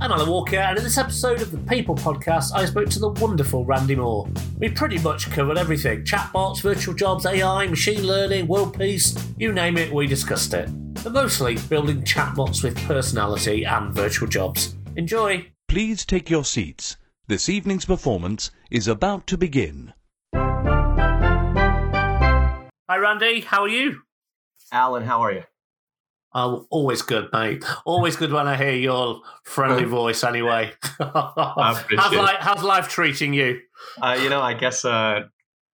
I'm Alan Walker, and in this episode of the People Podcast, I spoke to the wonderful Randy Moore. We pretty much covered everything chatbots, virtual jobs, AI, machine learning, world peace you name it, we discussed it. But mostly building chatbots with personality and virtual jobs. Enjoy! Please take your seats. This evening's performance is about to begin. Hi, Randy, how are you? Alan, how are you? Oh, always good, mate. Always good when I hear your friendly voice. Anyway, how's, life, how's life treating you? Uh, you know, I guess uh,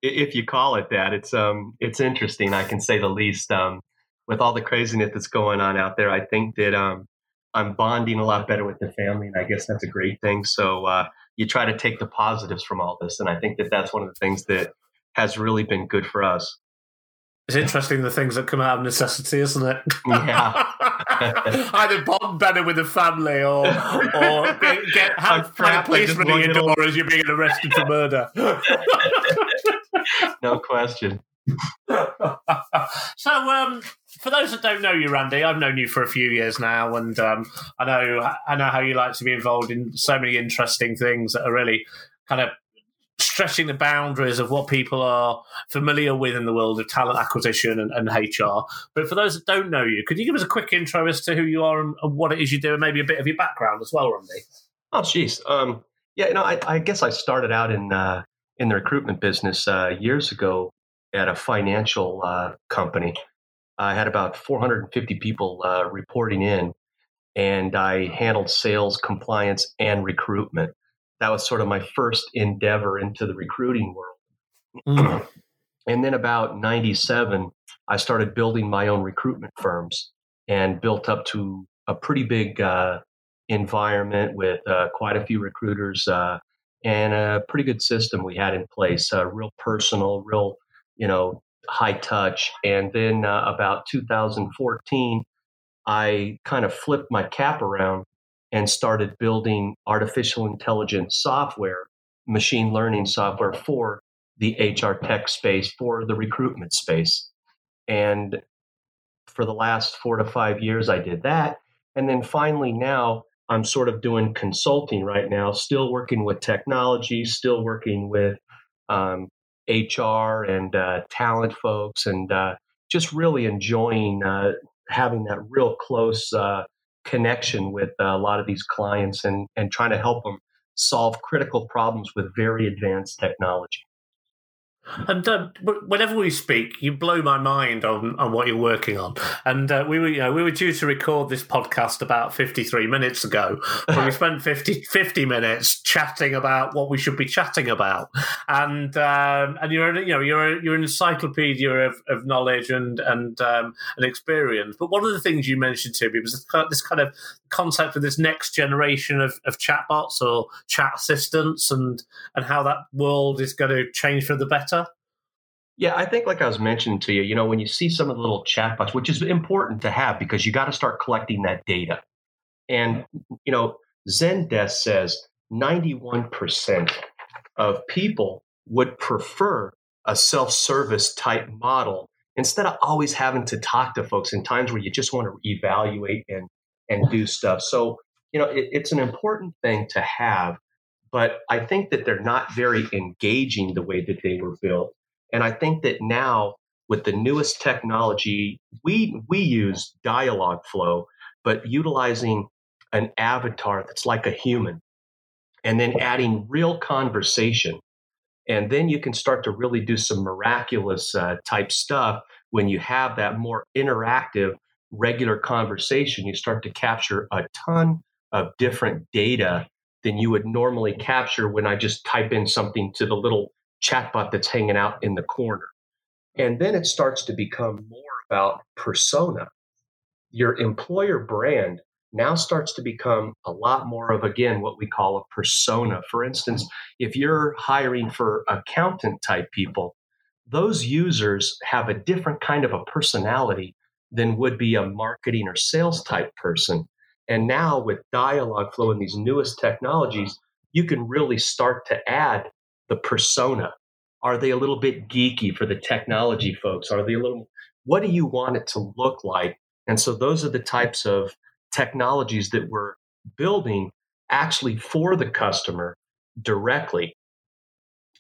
if you call it that, it's um, it's interesting. I can say the least. Um, with all the craziness that's going on out there, I think that um, I'm bonding a lot better with the family, and I guess that's a great thing. So uh, you try to take the positives from all this, and I think that that's one of the things that has really been good for us. It's interesting the things that come out of necessity, isn't it? Yeah. Either bond better with the family or or get, have a policeman at your door as you're being arrested for murder. no question. so, um, for those that don't know you, Randy, I've known you for a few years now, and um, I know I know how you like to be involved in so many interesting things that are really kind of stretching the boundaries of what people are familiar with in the world of talent acquisition and, and, HR. But for those that don't know you, could you give us a quick intro as to who you are and, and what it is you do, and maybe a bit of your background as well, Randy? Oh, jeez. Um, yeah, you know, I, I, guess I started out in uh, in the recruitment business uh, years ago at a financial uh, company. I had about 450 people uh, reporting in, and I handled sales, compliance, and recruitment that was sort of my first endeavor into the recruiting world. Mm. and then about 97, I started building my own recruitment firms and built up to a pretty big uh, environment with uh, quite a few recruiters uh, and a pretty good system we had in place, uh, real personal, real, you know, high touch. And then uh, about 2014, I kind of flipped my cap around and started building artificial intelligence software, machine learning software for the HR tech space, for the recruitment space. And for the last four to five years, I did that. And then finally, now I'm sort of doing consulting right now, still working with technology, still working with um, HR and uh, talent folks, and uh, just really enjoying uh, having that real close uh, connection with uh, a lot of these clients and, and trying to help them solve critical problems with very advanced technology. And uh, whenever we speak, you blow my mind on, on what you're working on. And uh, we were, you know, we were due to record this podcast about 53 minutes ago, but we spent 50, 50 minutes chatting about what we should be chatting about. And um, and you're, you know, you're you're an encyclopedia of, of knowledge and and um, and experience. But one of the things you mentioned to me was this kind of concept of this next generation of, of chatbots or chat assistants, and and how that world is going to change for the better yeah, I think like I was mentioning to you, you know, when you see some of the little chatbots, which is important to have because you got to start collecting that data. And, you know, Zendesk says 91% of people would prefer a self-service type model instead of always having to talk to folks in times where you just want to evaluate and and do stuff. So, you know, it, it's an important thing to have, but I think that they're not very engaging the way that they were built. And I think that now with the newest technology, we we use Dialogflow, but utilizing an avatar that's like a human, and then adding real conversation, and then you can start to really do some miraculous uh, type stuff when you have that more interactive, regular conversation. You start to capture a ton of different data than you would normally capture when I just type in something to the little chatbot that's hanging out in the corner. And then it starts to become more about persona. Your employer brand now starts to become a lot more of, again, what we call a persona. For instance, if you're hiring for accountant type people, those users have a different kind of a personality than would be a marketing or sales type person. And now with Dialogflow and these newest technologies, you can really start to add the persona. Are they a little bit geeky for the technology folks? Are they a little, what do you want it to look like? And so those are the types of technologies that we're building actually for the customer directly.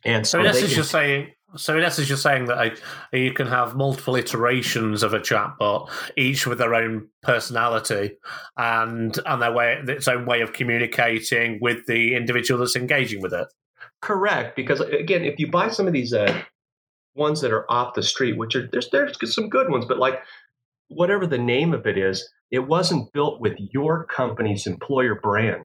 And so, so in essence, can, you're saying. So in essence, you're saying that you can have multiple iterations of a chatbot, each with their own personality and and their way, its own way of communicating with the individual that's engaging with it. Correct, because again, if you buy some of these uh, ones that are off the street, which are there's there's some good ones, but like whatever the name of it is, it wasn't built with your company's employer brand.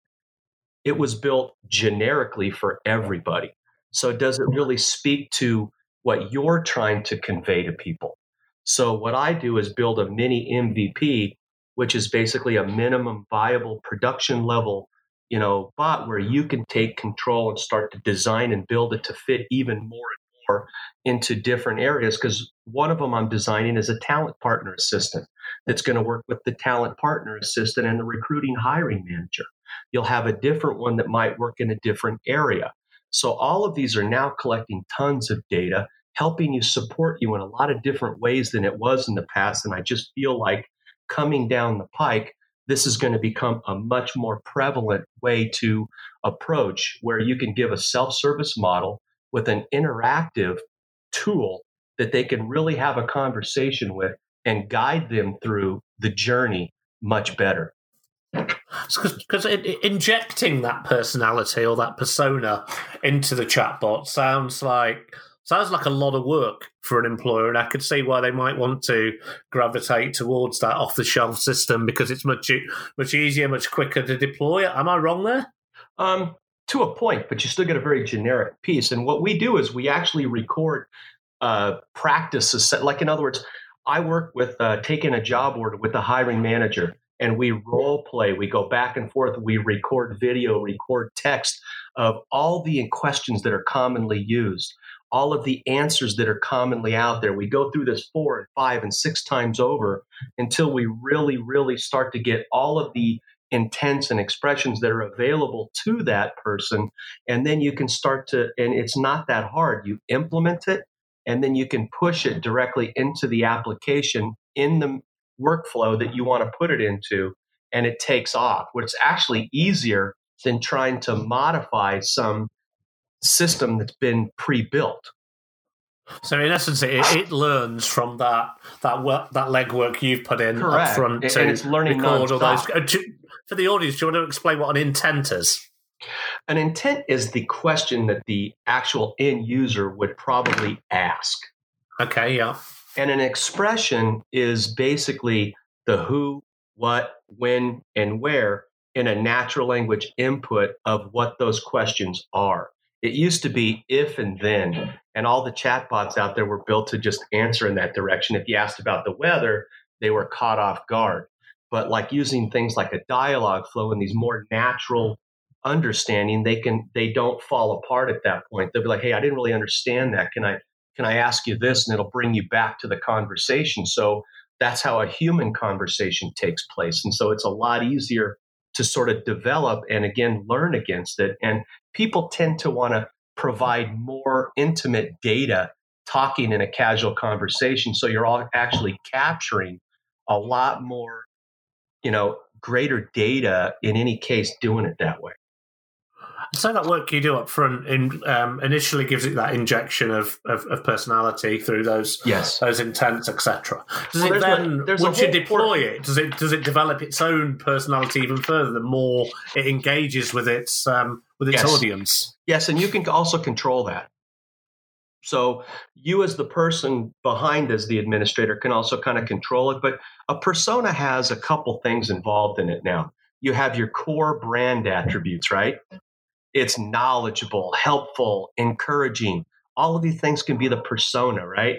It was built generically for everybody. So does it really speak to what you're trying to convey to people? So what I do is build a mini MVP, which is basically a minimum viable production level, you know, bot where you can take control and start to design and build it to fit even more and more into different areas because one of them I'm designing is a talent partner assistant that's going to work with the talent partner assistant and the recruiting hiring manager. You'll have a different one that might work in a different area. So all of these are now collecting tons of data, helping you support you in a lot of different ways than it was in the past. And I just feel like coming down the pike, this is going to become a much more prevalent way to approach where you can give a self service model with an interactive tool that they can really have a conversation with and guide them through the journey much better. Because injecting that personality or that persona into the chatbot sounds like sounds like a lot of work for an employer, and I could see why they might want to gravitate towards that off the shelf system because it's much much easier, much quicker to deploy. Am I wrong there? Um, to a point, but you still get a very generic piece. And what we do is we actually record uh, practices. Like in other words, I work with uh, taking a job order with the hiring manager, and we role play. We go back and forth. We record video, record text of all the questions that are commonly used, all of the answers that are commonly out there. We go through this four and five and six times over until we really, really start to get all of the intents and expressions that are available to that person. And then you can start to, and it's not that hard. You implement it and then you can push it directly into the application in the workflow that you want to put it into, and it takes off. What's actually easier than trying to modify some system that's been pre-built. So in essence, it, it learns from that that work, that legwork you've put in Correct. up front to and it's learning record all those. Uh, for the audience, do you want to explain what an intent is? An intent is the question that the actual end user would probably ask. Okay, yeah. And an expression is basically the who, what, when, and where in a natural language input of what those questions are. It used to be if and then, and all the chatbots out there were built to just answer in that direction. If you asked about the weather, they were caught off guard. But like using things like a Dialogflow and these more natural understanding, they can they don't fall apart at that point. They'll be like, "Hey, I didn't really understand that. Can I can I ask you this?" And it'll bring you back to the conversation. So that's how a human conversation takes place. And so it's a lot easier to sort of develop and again learn against it. And people tend to want to provide more intimate data talking in a casual conversation. So you're all actually capturing a lot more, you know, greater data in any case doing it that way. So that work you do up front in, um, initially gives it that injection of, of, of personality through those Yes. those intents, etc. Does Well, it then there's a once you whole deploy it, does it does it develop its own personality even further? The more it engages with its um, with its Yes. audience. Yes, and you can also control that. So you, as the person behind as the administrator, can also kind of control it. But a persona has a couple things involved in it now. You have your core brand attributes, right? It's knowledgeable, helpful, encouraging. All of these things can be the persona, right?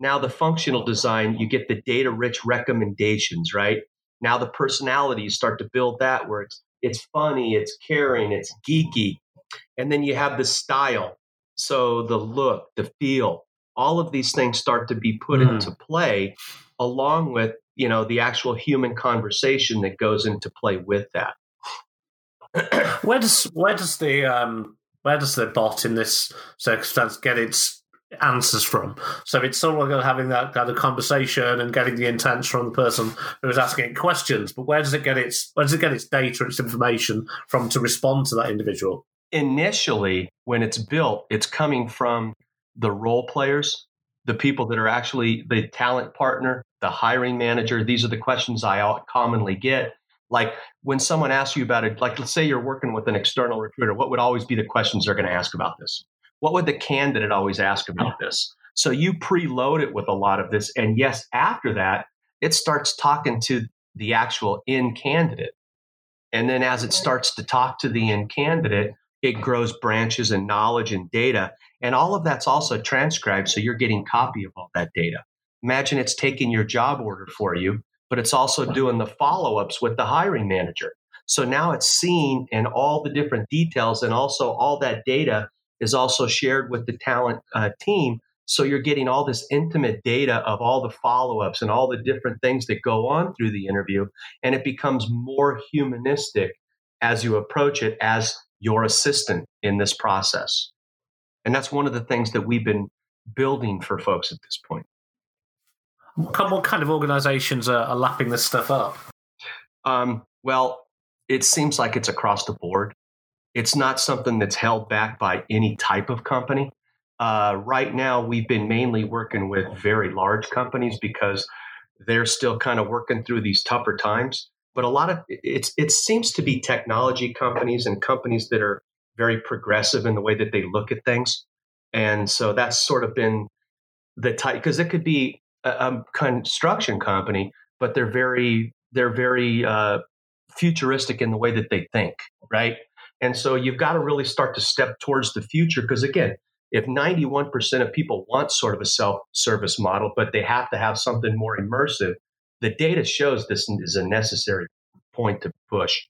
Now, the functional design, you get the data rich recommendations, right? Now, the personalities start to build that where it's, it's funny, it's caring, it's geeky. And then you have the style. So the look, the feel, all of these things start to be put Mm. into play along with, you know, the actual human conversation that goes into play with that. Where does where does the um, where does the bot in this circumstance get its answers from. So it's like having that kind of conversation and getting the intents from the person who is asking it questions. But where does it get its where does it get its data, its information from to respond to that individual? Initially, when it's built, it's coming from the role players, the people that are actually the talent partner, the hiring manager. These are the questions I commonly get. Like when someone asks you about it, like let's say you're working with an external recruiter, what would always be the questions they're going to ask about this? What would the candidate always ask about this? So you preload it with a lot of this. And yes, after that, it starts talking to the actual in candidate. And then as it starts to talk to the in candidate, it grows branches and knowledge and data. And all of that's also transcribed. So you're getting copy of all that data. Imagine it's taking your job order for you, but it's also doing the follow ups with the hiring manager. So now it's seen in all the different details and also all that data is also shared with the talent uh, team. So you're getting all this intimate data of all the follow ups and all the different things that go on through the interview. And it becomes more humanistic as you approach it as your assistant in this process. And that's one of the things that we've been building for folks at this point. What kind of organizations are, are lapping this stuff up? Um, well, it seems like it's across the board. It's not something that's held back by any type of company. Uh, right now, we've been mainly working with very large companies because they're still kind of working through these tougher times. But a lot of it's it seems to be technology companies and companies that are very progressive in the way that they look at things, and so that's sort of been the type because it could be a, a, construction company, but they're very they're very uh, futuristic in the way that they think, right? And so you've got to really start to step towards the future because, again, if 91% of people want sort of a self service model, but they have to have something more immersive, the data shows this is a necessary point to push.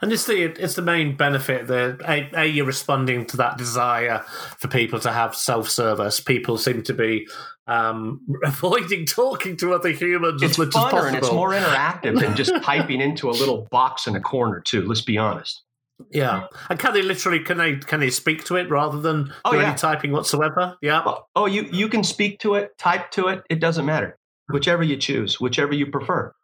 And it's the it's the main benefit that a, a, you're responding to that desire for people to have self service. People seem to be um, avoiding talking to other humans it's as much funner as possible. and it's more interactive than just typing into a little box in a corner. Too. Let's be honest. Yeah, and can they literally can they can they speak to it rather than oh, do yeah. any typing whatsoever? Yeah. Oh, you you can speak to it, type to it. It doesn't matter, whichever you choose, whichever you prefer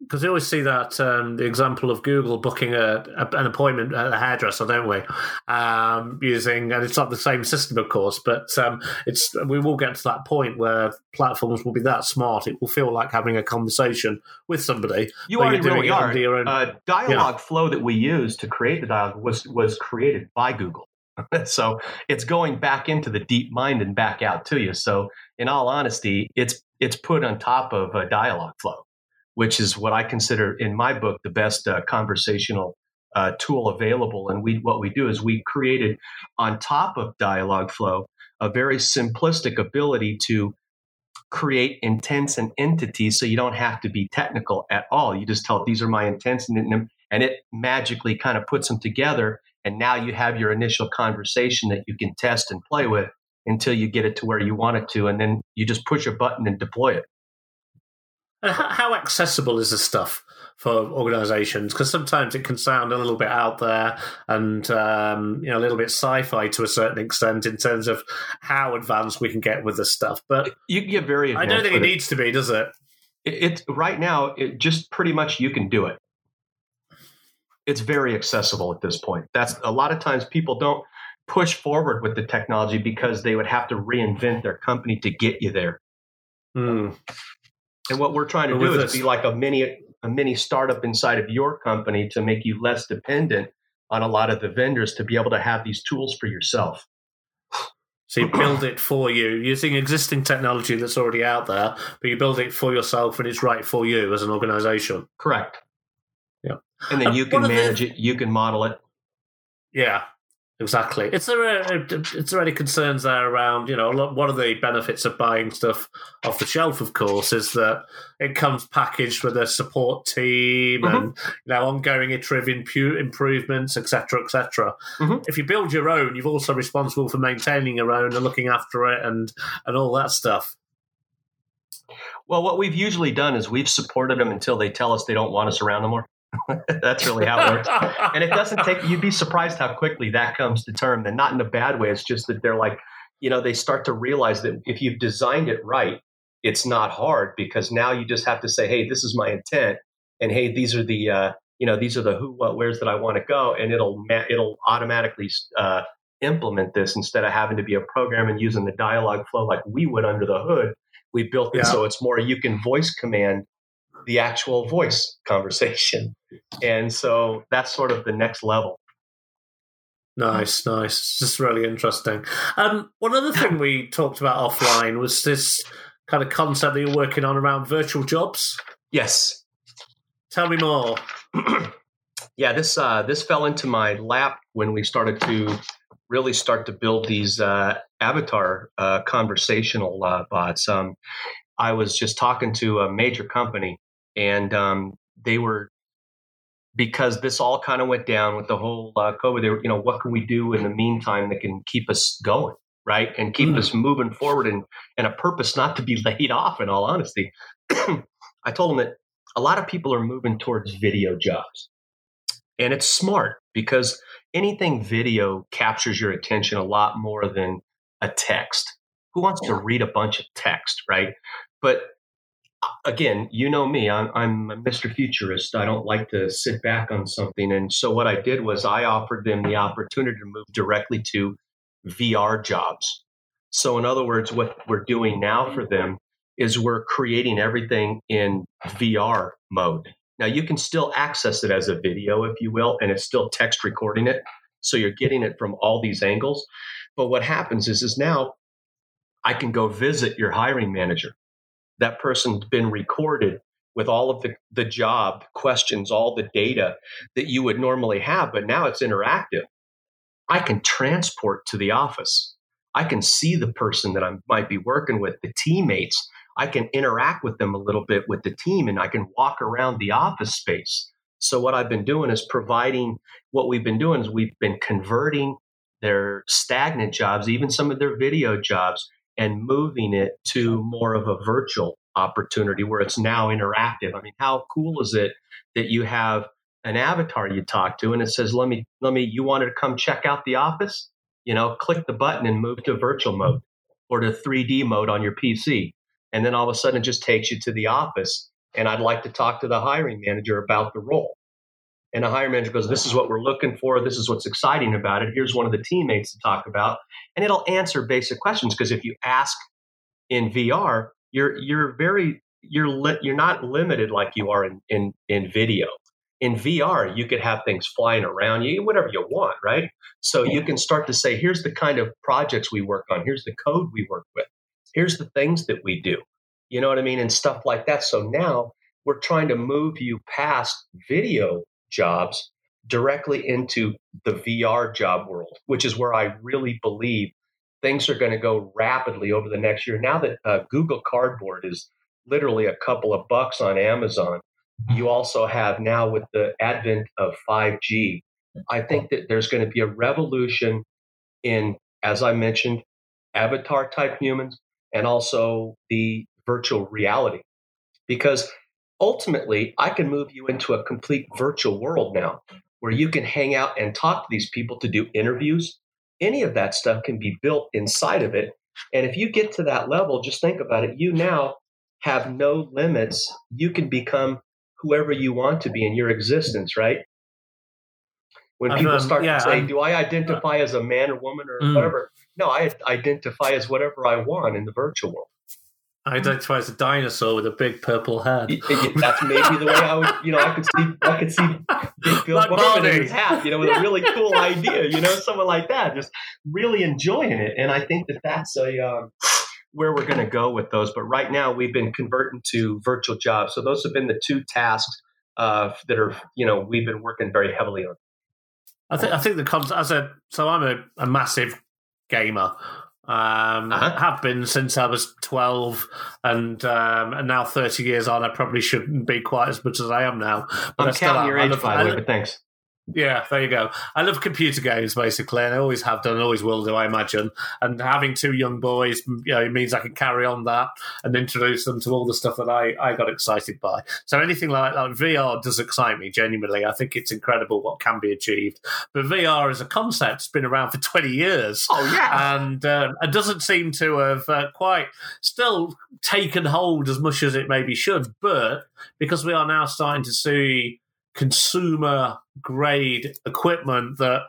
because we always see that um, the example of Google booking a, a, an appointment at a hairdresser, don't we? Um, using and it's not the same system, of course, but um, it's we will get to that point where platforms will be that smart. It will feel like having a conversation with somebody. You already really are. Own, uh, dialogue yeah. flow that we use to create the dialogue was was created by Google. so it's going back into the deep mind and back out to you. So in all honesty, it's it's put on top of a Dialogflow which is what I consider in my book the best uh, conversational uh, tool available. And we what we do is we created on top of Dialogflow a very simplistic ability to create intents and entities so you don't have to be technical at all. You just tell it, these are my intents and, and it magically kind of puts them together. And now you have your initial conversation that you can test and play with until you get it to where you want it to. And then you just push a button and deploy it. How accessible is this stuff for organisations? Because sometimes it can sound a little bit out there and um, you know a little bit sci-fi to a certain extent in terms of how advanced we can get with this stuff. But you can get very. I don't think it, it needs to be, does it? It's it, right now. It just pretty much you can do it. It's very accessible at this point. That's a lot of times people don't push forward with the technology because they would have to reinvent their company to get you there. Hmm. And what we're trying to do is this. be like a mini a mini startup inside of your company to make you less dependent on a lot of the vendors to be able to have these tools for yourself. So you build it for you using existing technology that's already out there, but you build it for yourself and it's right for you as an organization. Correct. Yeah. And then uh, you can manage the, it, you can model it. Yeah. Exactly. Is there, a, is there any concerns there around, you know, one of the benefits of buying stuff off the shelf, of course, is that it comes packaged with a support team mm-hmm. and, you know, ongoing iterative improvements, etc., etc. Mm-hmm. If you build your own, you're also responsible for maintaining your own and looking after it and, and all that stuff. Well, what we've usually done is we've supported them until they tell us they don't want us around anymore. That's really how it works. and it doesn't take, you'd be surprised how quickly that comes to term. And not in a bad way. It's just that they're like, you know, they start to realize that if you've designed it right, it's not hard because now you just have to say, hey, this is my intent, and hey, these are the uh, you know these are the who, what, where's that I want to go, and it'll it'll automatically uh, implement this instead of having to be a program and using the Dialogflow like we would under the hood. We built it yeah. so it's more you can voice command the actual voice conversation, and so that's sort of the next level. Nice, nice. It's just really interesting. Um, one other thing we talked about offline was this kind of concept that you're working on around virtual jobs. Yes. Tell me more. yeah, this uh, this fell into my lap when we started to really start to build these uh, avatar uh, conversational uh, bots. Um, I was just talking to a major company, and um, they were because this all kind of went down with the whole uh, COVID. They were, you know, what can we do in the meantime that can keep us going, right, and keep mm. us moving forward, and and a purpose not to be laid off. In all honesty, I told them that a lot of people are moving towards video jobs, and it's smart because anything video captures your attention a lot more than a text. Who wants to read a bunch of text, right? But again, you know me, I'm, I'm a Mr. Futurist. I don't like to sit back on something. And so what I did was I offered them the opportunity to move directly to VR jobs. So, in other words, what we're doing now for them is we're creating everything in VR mode. Now, you can still access it as a video, if you will, and it's still text recording it. So you're getting it from all these angles. But what happens is, is now I can go visit your hiring manager that person's been recorded with all of the, the job questions, all the data that you would normally have, but now it's interactive. I can transport to the office. I can see the person that I might be working with, the teammates. I can interact with them a little bit with the team and I can walk around the office space. So, what I've been doing is providing what we've been doing is we've been converting their stagnant jobs, even some of their video jobs, and moving it to more of a virtual opportunity where it's now interactive. I mean, how cool is it that you have an avatar you talk to and it says, "Let me, let me. You wanted to come check out the office? You know, click the button and move to virtual hmm. mode or to 3D mode on your PC, and then all of a sudden it just takes you to the office. And I'd like to talk to the hiring manager about the role. And a hiring manager goes, This is what we're looking for. This is what's exciting about it. Here's one of the teammates to talk about. And it'll answer basic questions because if you ask in VR, you're you're very you're li- you're not limited like you are in, in in video. In VR, you could have things flying around you, whatever you want, right? So you can start to say, here's the kind of projects we work on, here's the code we work with, here's the things that we do. You know what I mean? And stuff like that. So now we're trying to move you past video jobs directly into the VR job world, which is where I really believe things are going to go rapidly over the next year. Now that uh, Google Cardboard is literally a couple of bucks on Amazon, you also have now with the advent of 5G, I think that there's going to be a revolution in, as I mentioned, avatar type humans and also the virtual reality. Because ultimately, I can move you into a complete virtual world now where you can hang out and talk to these people to do interviews. Any of that stuff can be built inside of it. And if you get to that level, just think about it. You now have no limits. You can become whoever you want to be in your existence, right? When people um, start yeah, to say, I'm, Do I identify as a man or woman or mm. whatever? No, I identify as whatever I want in the virtual world. I identify as a dinosaur with a big purple head. That's maybe the way I would, you know, I could see, I could see Big Bill like in his hat, you know, with a really cool idea, you know, someone like that, just really enjoying it. And I think that that's a um, where we're going to go with those. But right now, we've been converting to virtual jobs, so those have been the two tasks uh, that are, you know, we've been working very heavily on. I think I think the concept as a so I'm a, a massive gamer. Um, uh-huh. Have been since I was twelve, and um, and now thirty years on, I probably shouldn't be quite as much as I am now. But I'm I counting your age, by the way. But thanks. Yeah, there you go. I love computer games basically, and I always have done, and always will do, I imagine. And having two young boys, you know, it means I can carry on that and introduce them to all the stuff that I, I got excited by. So anything like, like VR does excite me genuinely. I think it's incredible what can be achieved. But VR as a concept has been around for 20 years. Oh, yeah. And um, it doesn't seem to have uh, quite still taken hold as much as it maybe should. But because we are now starting to see consumer grade equipment that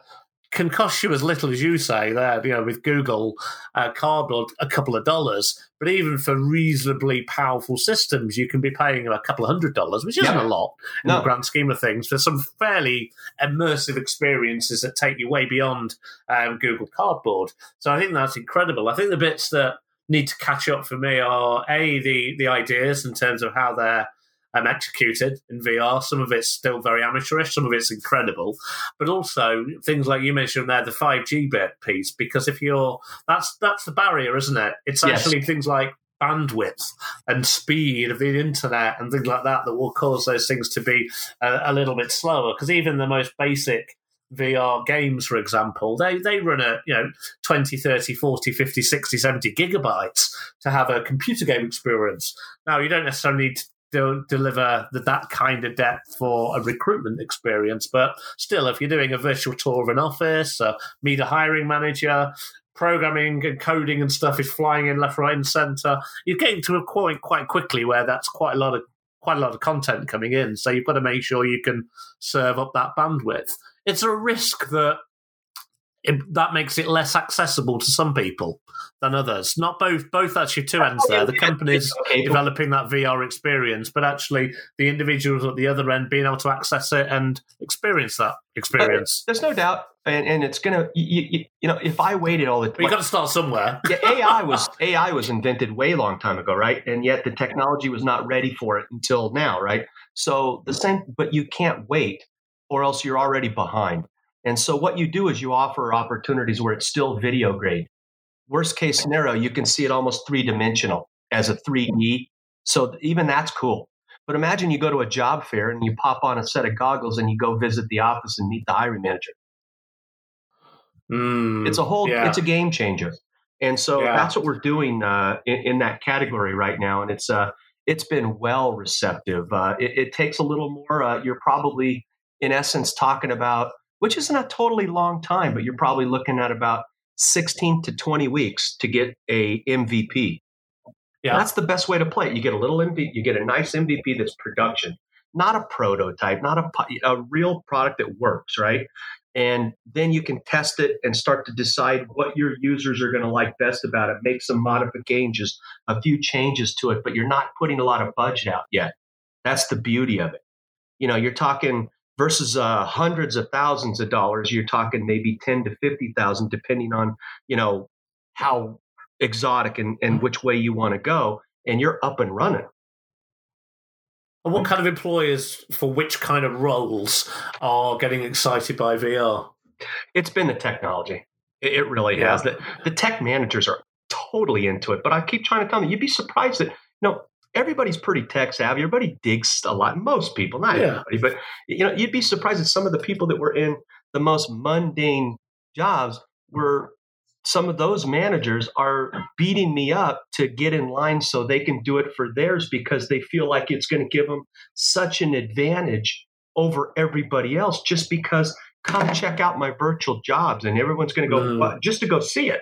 can cost you as little as you say there, you know, with Google uh, Cardboard, a couple of dollars. But even for reasonably powerful systems, you can be paying a couple of hundred dollars, which isn't Yeah. a lot in No. the grand scheme of things, for some fairly immersive experiences that take you way beyond um, Google Cardboard. So I think that's incredible. I think the bits that need to catch up for me are a the the ideas in terms of how they're um, executed in VR. Some of it's still very amateurish, some of it's incredible, but also things like you mentioned there, the five G bit piece. Because if you're that's that's the barrier, isn't it? It's Yes. actually things like bandwidth and speed of the internet and things like that that will cause those things to be a, a little bit slower. Because even the most basic VR games, for example, they, they run at, you know, 20, 30, 40, 50, 60, 70 gigabytes to have a computer game experience. Now, you don't necessarily need do, deliver the, that kind of depth for a recruitment experience, but still, if you're doing a virtual tour of an office, uh, meet a hiring manager, programming and coding and stuff is flying in left, right, and centre, you're getting to a point quite quickly where that's quite a lot of quite a lot of content coming in. So you've got to make sure you can serve up that bandwidth. It's a risk that it, that makes it less accessible to some people than others. Not both. Both actually two ends there. The companies developing that VR experience, but actually the individuals at the other end being able to access it and experience that experience. There's no doubt, and, and it's gonna. You, you, you know, if I waited all the But you've got to start somewhere. yeah, AI was AI was invented way long time ago, right? And yet the technology was not ready for it until now, right? So the same, but you can't wait, or else you're already behind. And so what you do is you offer opportunities where it's still video grade. Worst case scenario, you can see it almost three dimensional as a 3D. So even that's cool. But imagine you go to a job fair and you pop on a set of goggles and you go visit the office and meet the hiring manager. Mm, It's a whole, yeah. it's a game changer. And so Yeah. that's what we're doing uh, in, in that category right now. And it's uh, it's been well receptive. Uh, it, it takes a little more. Uh, you're probably, in essence, talking about, which isn't a totally long time, but you're probably looking at about 16 to 20 weeks to get a MVP. Yeah. That's the best way to play it. You get a little MVP, you get a nice MVP that's production, not a prototype, not a, a real product that works, right? And then you can test it and start to decide what your users are going to like best about it, make some modifications, a few changes to it, but you're not putting a lot of budget out yet. That's the beauty of it. You know, you're talking versus uh, hundreds of thousands of dollars, you're talking maybe 10 to 50,000, depending on, you know, how exotic and, and which way you want to go. And you're up and running. And what kind of employers for which kind of roles are getting excited by VR? It's been the technology. It, it really Yeah. has. The, the tech managers are totally into it. But I keep trying to tell them, you'd be surprised that, you know, everybody's pretty tech savvy. Everybody digs a lot. Most people, not Yeah. everybody, but, you know, you'd be surprised at some of the people that were in the most mundane jobs were some of those managers are beating me up to get in line so they can do it for theirs because they feel like it's going to give them such an advantage over everybody else just because come check out my virtual jobs and everyone's going to go Mm. "What?" just to go see it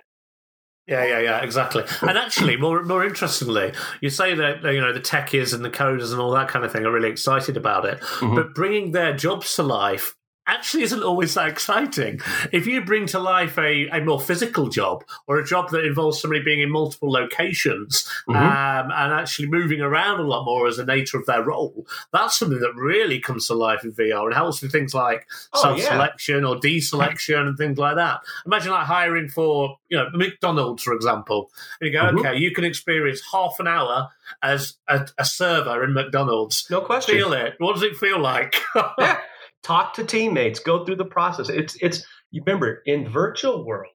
Yeah, yeah, yeah, exactly. And actually, more more interestingly, you say that you know the techies and the coders and all that kind of thing are really excited about it, Mhm. but bringing their jobs to life actually isn't always that exciting. If you bring to life a, a more physical job or a job that involves somebody being in multiple locations Mhm. um, and actually moving around a lot more as the nature of their role, that's something that really comes to life in VR and helps with things like Oh, self-selection or deselection and things like that. Imagine like hiring for, you know, McDonald's, for example. And you go, Mhm. okay, you can experience half an hour as a, a server in McDonald's. no question Feel it. What does it feel like? yeah. talk to teammates go through the process it's it's you remember in virtual world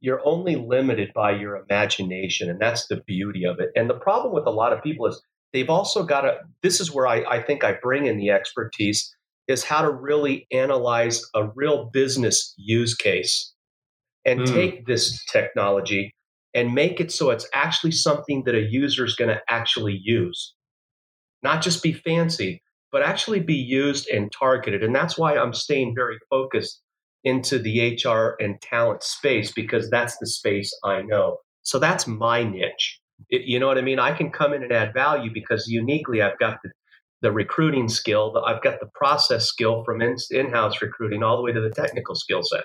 you're only limited by your imagination and that's the beauty of it and the problem with a lot of people is they've also got to this is where I, I think i bring in the expertise is how to really analyze a real business use case and Mm. take this technology and make it so it's actually something that a user is going to actually use. Not just be fancy, but actually be used and targeted. And that's why I'm staying very focused into the HR and talent space because that's the space I know. So that's my niche. It- you know what I mean? I can come in and add value because uniquely I've got the, the recruiting skill, the, I've got the process skill from in, in-house recruiting all the way to the technical skill set.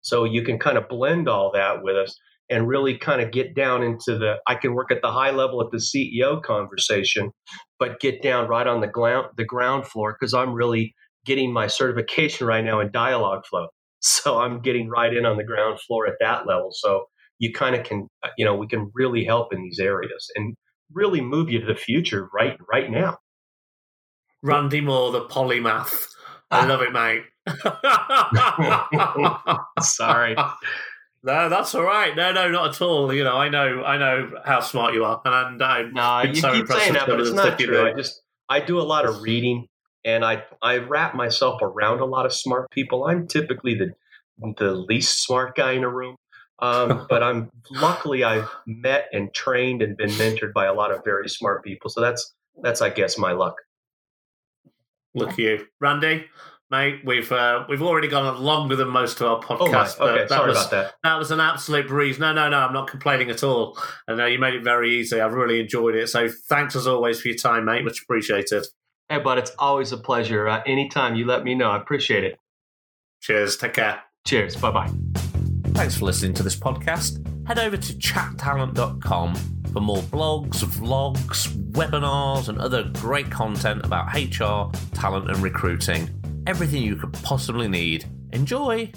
So you can kind of blend all that with us and really kind of get down into the I can work at the high level at the CEO conversation, but get down right on the ground the ground floor because I'm really getting my certification right now in Dialogflow. So I'm getting right in on the ground floor at that level. So you kind of can uh, you know we can really help in these areas and really move you to the future right right now. Randy Moore, the polymath. I love it, mate. Sorry. No, that's all right. No, no, not at all. You know, I know, I know how smart you are, and I'm No, you so keep saying that, but it's not true. I do. just I do a lot of reading, and I I wrap myself around a lot of smart people. I'm typically the the least smart guy in a room, um, but I'm luckily I've met and trained and been mentored by a lot of very smart people. So that's that's I guess my luck. Look at you, Randy, mate. We've uh, we've already gone longer than most of our Oh my, podcasts. but okay, that sorry was, about that. That was an absolute breeze. No, no, no. I'm not complaining at all. And uh, you made it very easy. I've really enjoyed it. So thanks as always for your time, mate. Much appreciated. Hey, bud, it's always a pleasure. Uh, anytime you let me know, I appreciate it. Cheers. Take care. Cheers. Bye bye. Thanks for listening to this podcast. Head over to chattalent.com for more blogs, vlogs, webinars, and other great content about HR, talent, and recruiting everything you could possibly need. Enjoy!